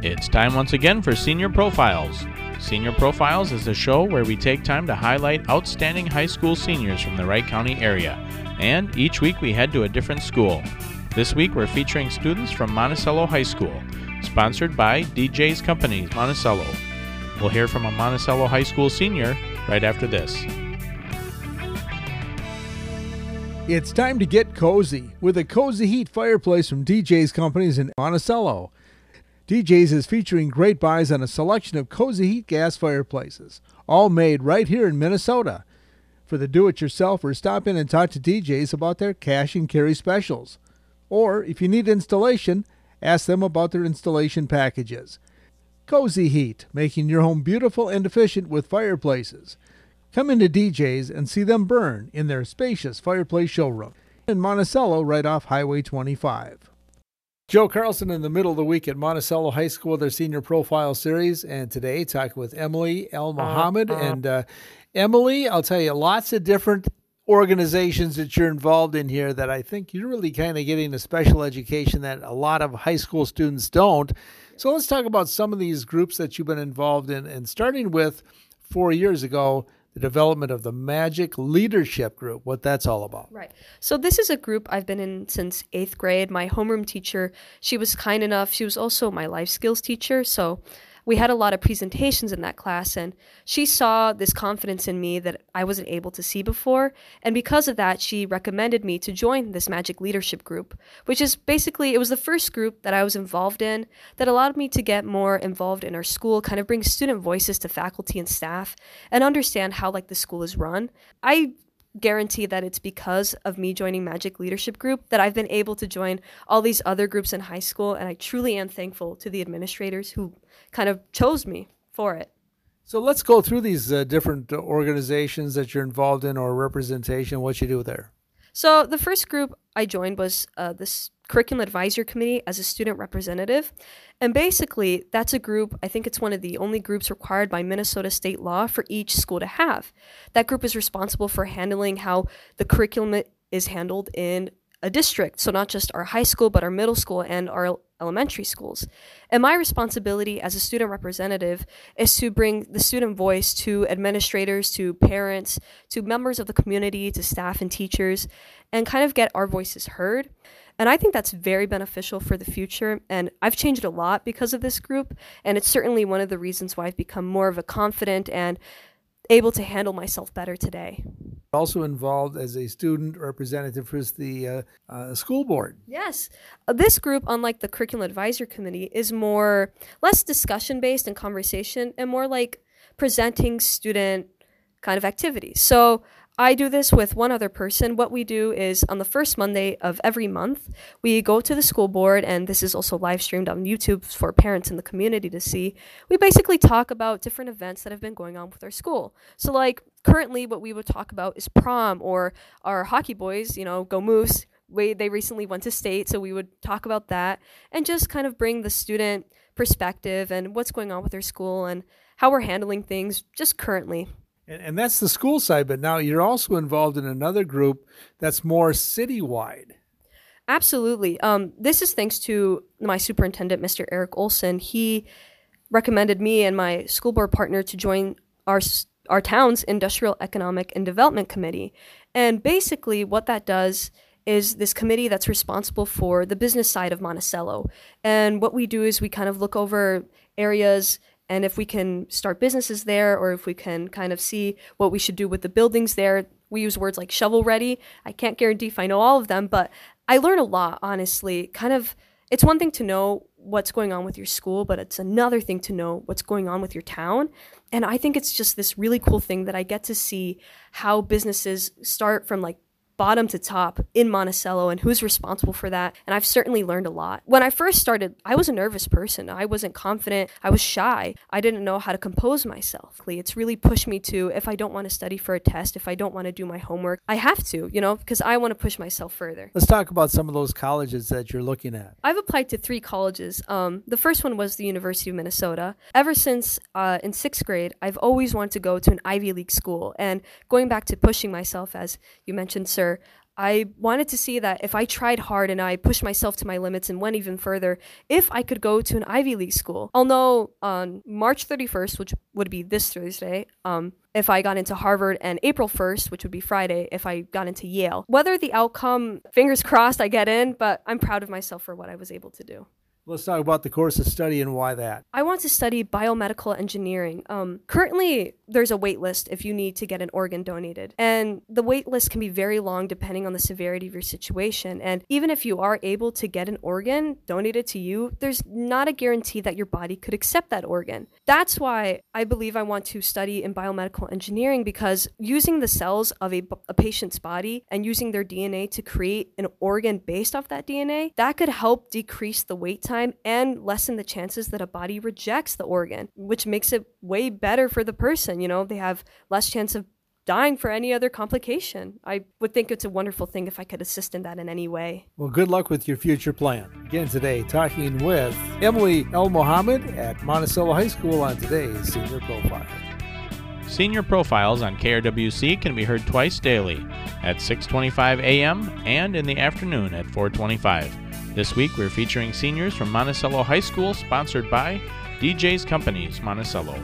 It's time once again for Senior Profiles. Senior Profiles is a show where we take time to highlight outstanding high school seniors from the Wright County area. And each week we head to a different school. This week we're featuring students from Monticello High School, sponsored by DJ's Company, Monticello. We'll hear from a Monticello High School senior right after this. It's time to get cozy with a Kozy Heat fireplace from DJ's Companies in Monticello. DJ's is featuring great buys on a selection of Kozy Heat gas fireplaces, all made right here in Minnesota. For the do-it-yourselfer, stop in and talk to DJ's about their cash and carry specials. Or if you need installation, ask them about their installation packages. Kozy Heat, making your home beautiful and efficient with fireplaces. Come into DJ's and see them burn in their spacious fireplace showroom in Monticello, right off Highway 25. Joe Carlson in the middle of the week at Monticello High School, their senior profile series, and today talking with Emily El Mohammed. Uh-huh. And uh, Emily, I'll tell you, lots of different organizations that you're involved in here that I think you're really kind of getting a special education that a lot of high school students don't. So let's talk about some of these groups that you've been involved in, and starting with four years ago, the development of the Magic Leadership Group, what that's all about. Right. So this is a group I've been in since eighth grade. My homeroom teacher, she was kind enough. She was also my life skills teacher. So we had a lot of presentations in that class, and she saw this confidence in me that I wasn't able to see before. And because of that, she recommended me to join this Magic Leadership Group, which is basically, it was the first group that I was involved in that allowed me to get more involved in our school, kind of bring student voices to faculty and staff, and understand how like the school is run. I guarantee that it's because of me joining Magic Leadership Group that I've been able to join all these other groups in high school, and I truly am thankful to the administrators who kind of chose me for it. So let's go through these uh, different organizations that you're involved in or representation, what you do there. So the first group I joined was uh, this curriculum advisory committee as a student representative. And basically, that's a group, I think it's one of the only groups required by Minnesota state law for each school to have. That group is responsible for handling how the curriculum is handled in a district. So, not just our high school, but our middle school and our elementary schools. And my responsibility as a student representative is to bring the student voice to administrators, to parents, to members of the community, to staff and teachers, and kind of get our voices heard. And I think that's very beneficial for the future. And I've changed a lot because of this group. And it's certainly one of the reasons why I've become more of a confident and able to handle myself better today. Also involved as a student representative for the uh, uh, school board. Yes. Uh, This group, unlike the curriculum advisory committee, is more less discussion based and conversation and more like presenting student kind of activities. So I do this with one other person. What we do is on the first Monday of every month, we go to the school board, and this is also live streamed on YouTube for parents in the community to see. We basically talk about different events that have been going on with our school. So, like currently, what we would talk about is prom or our hockey boys, you know, go Moose. We, they recently went to state, so we would talk about that and just kind of bring the student perspective and what's going on with their school and how we're handling things just currently. And, and that's the school side, but now you're also involved in another group that's more citywide. Absolutely. Um, this is thanks to my superintendent, Mr. Eric Olson. He recommended me and my school board partner to join our our town's industrial economic and development committee. And basically, what that does is this committee that's responsible for the business side of Monticello. And what we do is we kind of look over areas and if we can start businesses there or if we can kind of see what we should do with the buildings there. We use words like shovel ready. I can't guarantee if I know all of them, but I learn a lot, honestly. Kind of, it's one thing to know what's going on with your school, but it's another thing to know what's going on with your town. And I think it's just this really cool thing that I get to see how businesses start from like bottom to top in Monticello and who's responsible for that. And I've certainly learned a lot. When I first started, I was a nervous person. I wasn't confident. I was shy. I didn't know how to compose myself. It's really pushed me to if I don't want to study for a test, if I don't want to do my homework, I have to, you know, because I want to push myself further. Let's talk about some of those colleges that you're looking at. I've applied to three colleges. Um, the first one was the University of Minnesota. Ever since uh, in sixth grade, I've always wanted to go to an Ivy League school. And going back to pushing myself, as you mentioned, sir, I wanted to see that if I tried hard and I pushed myself to my limits and went even further, if I could go to an Ivy League school. Know on March 31st, which would be this Thursday, um, if I got into Harvard, and April 1st, which would be Friday, if I got into Yale. Whether the outcome, fingers crossed, I get in, but I'm proud of myself for what I was able to do. Let's talk about the course of study and why that. I want to study biomedical engineering. Um, currently, there's a wait list if you need to get an organ donated. And the wait list can be very long depending on the severity of your situation. And even if you are able to get an organ donated to you, there's not a guarantee that your body could accept that organ. That's why I believe I want to study in biomedical engineering because using the cells of a, a patient's body and using their DNA to create an organ based off that DNA, that could help decrease the wait time time and lessen the chances that a body rejects the organ, which makes it way better for the person. You know, they have less chance of dying for any other complication. I would think it's a wonderful thing if I could assist in that in any way. Well, good luck with your future plan. Again today, talking with Emily El Mohammed at Monticello High School on today's Senior Profile. Senior Profiles on KRWC can be heard twice daily at 6:25 a.m. and in the afternoon at 4:25. This week we're featuring seniors from Monticello High School, sponsored by DJ's Companies, Monticello.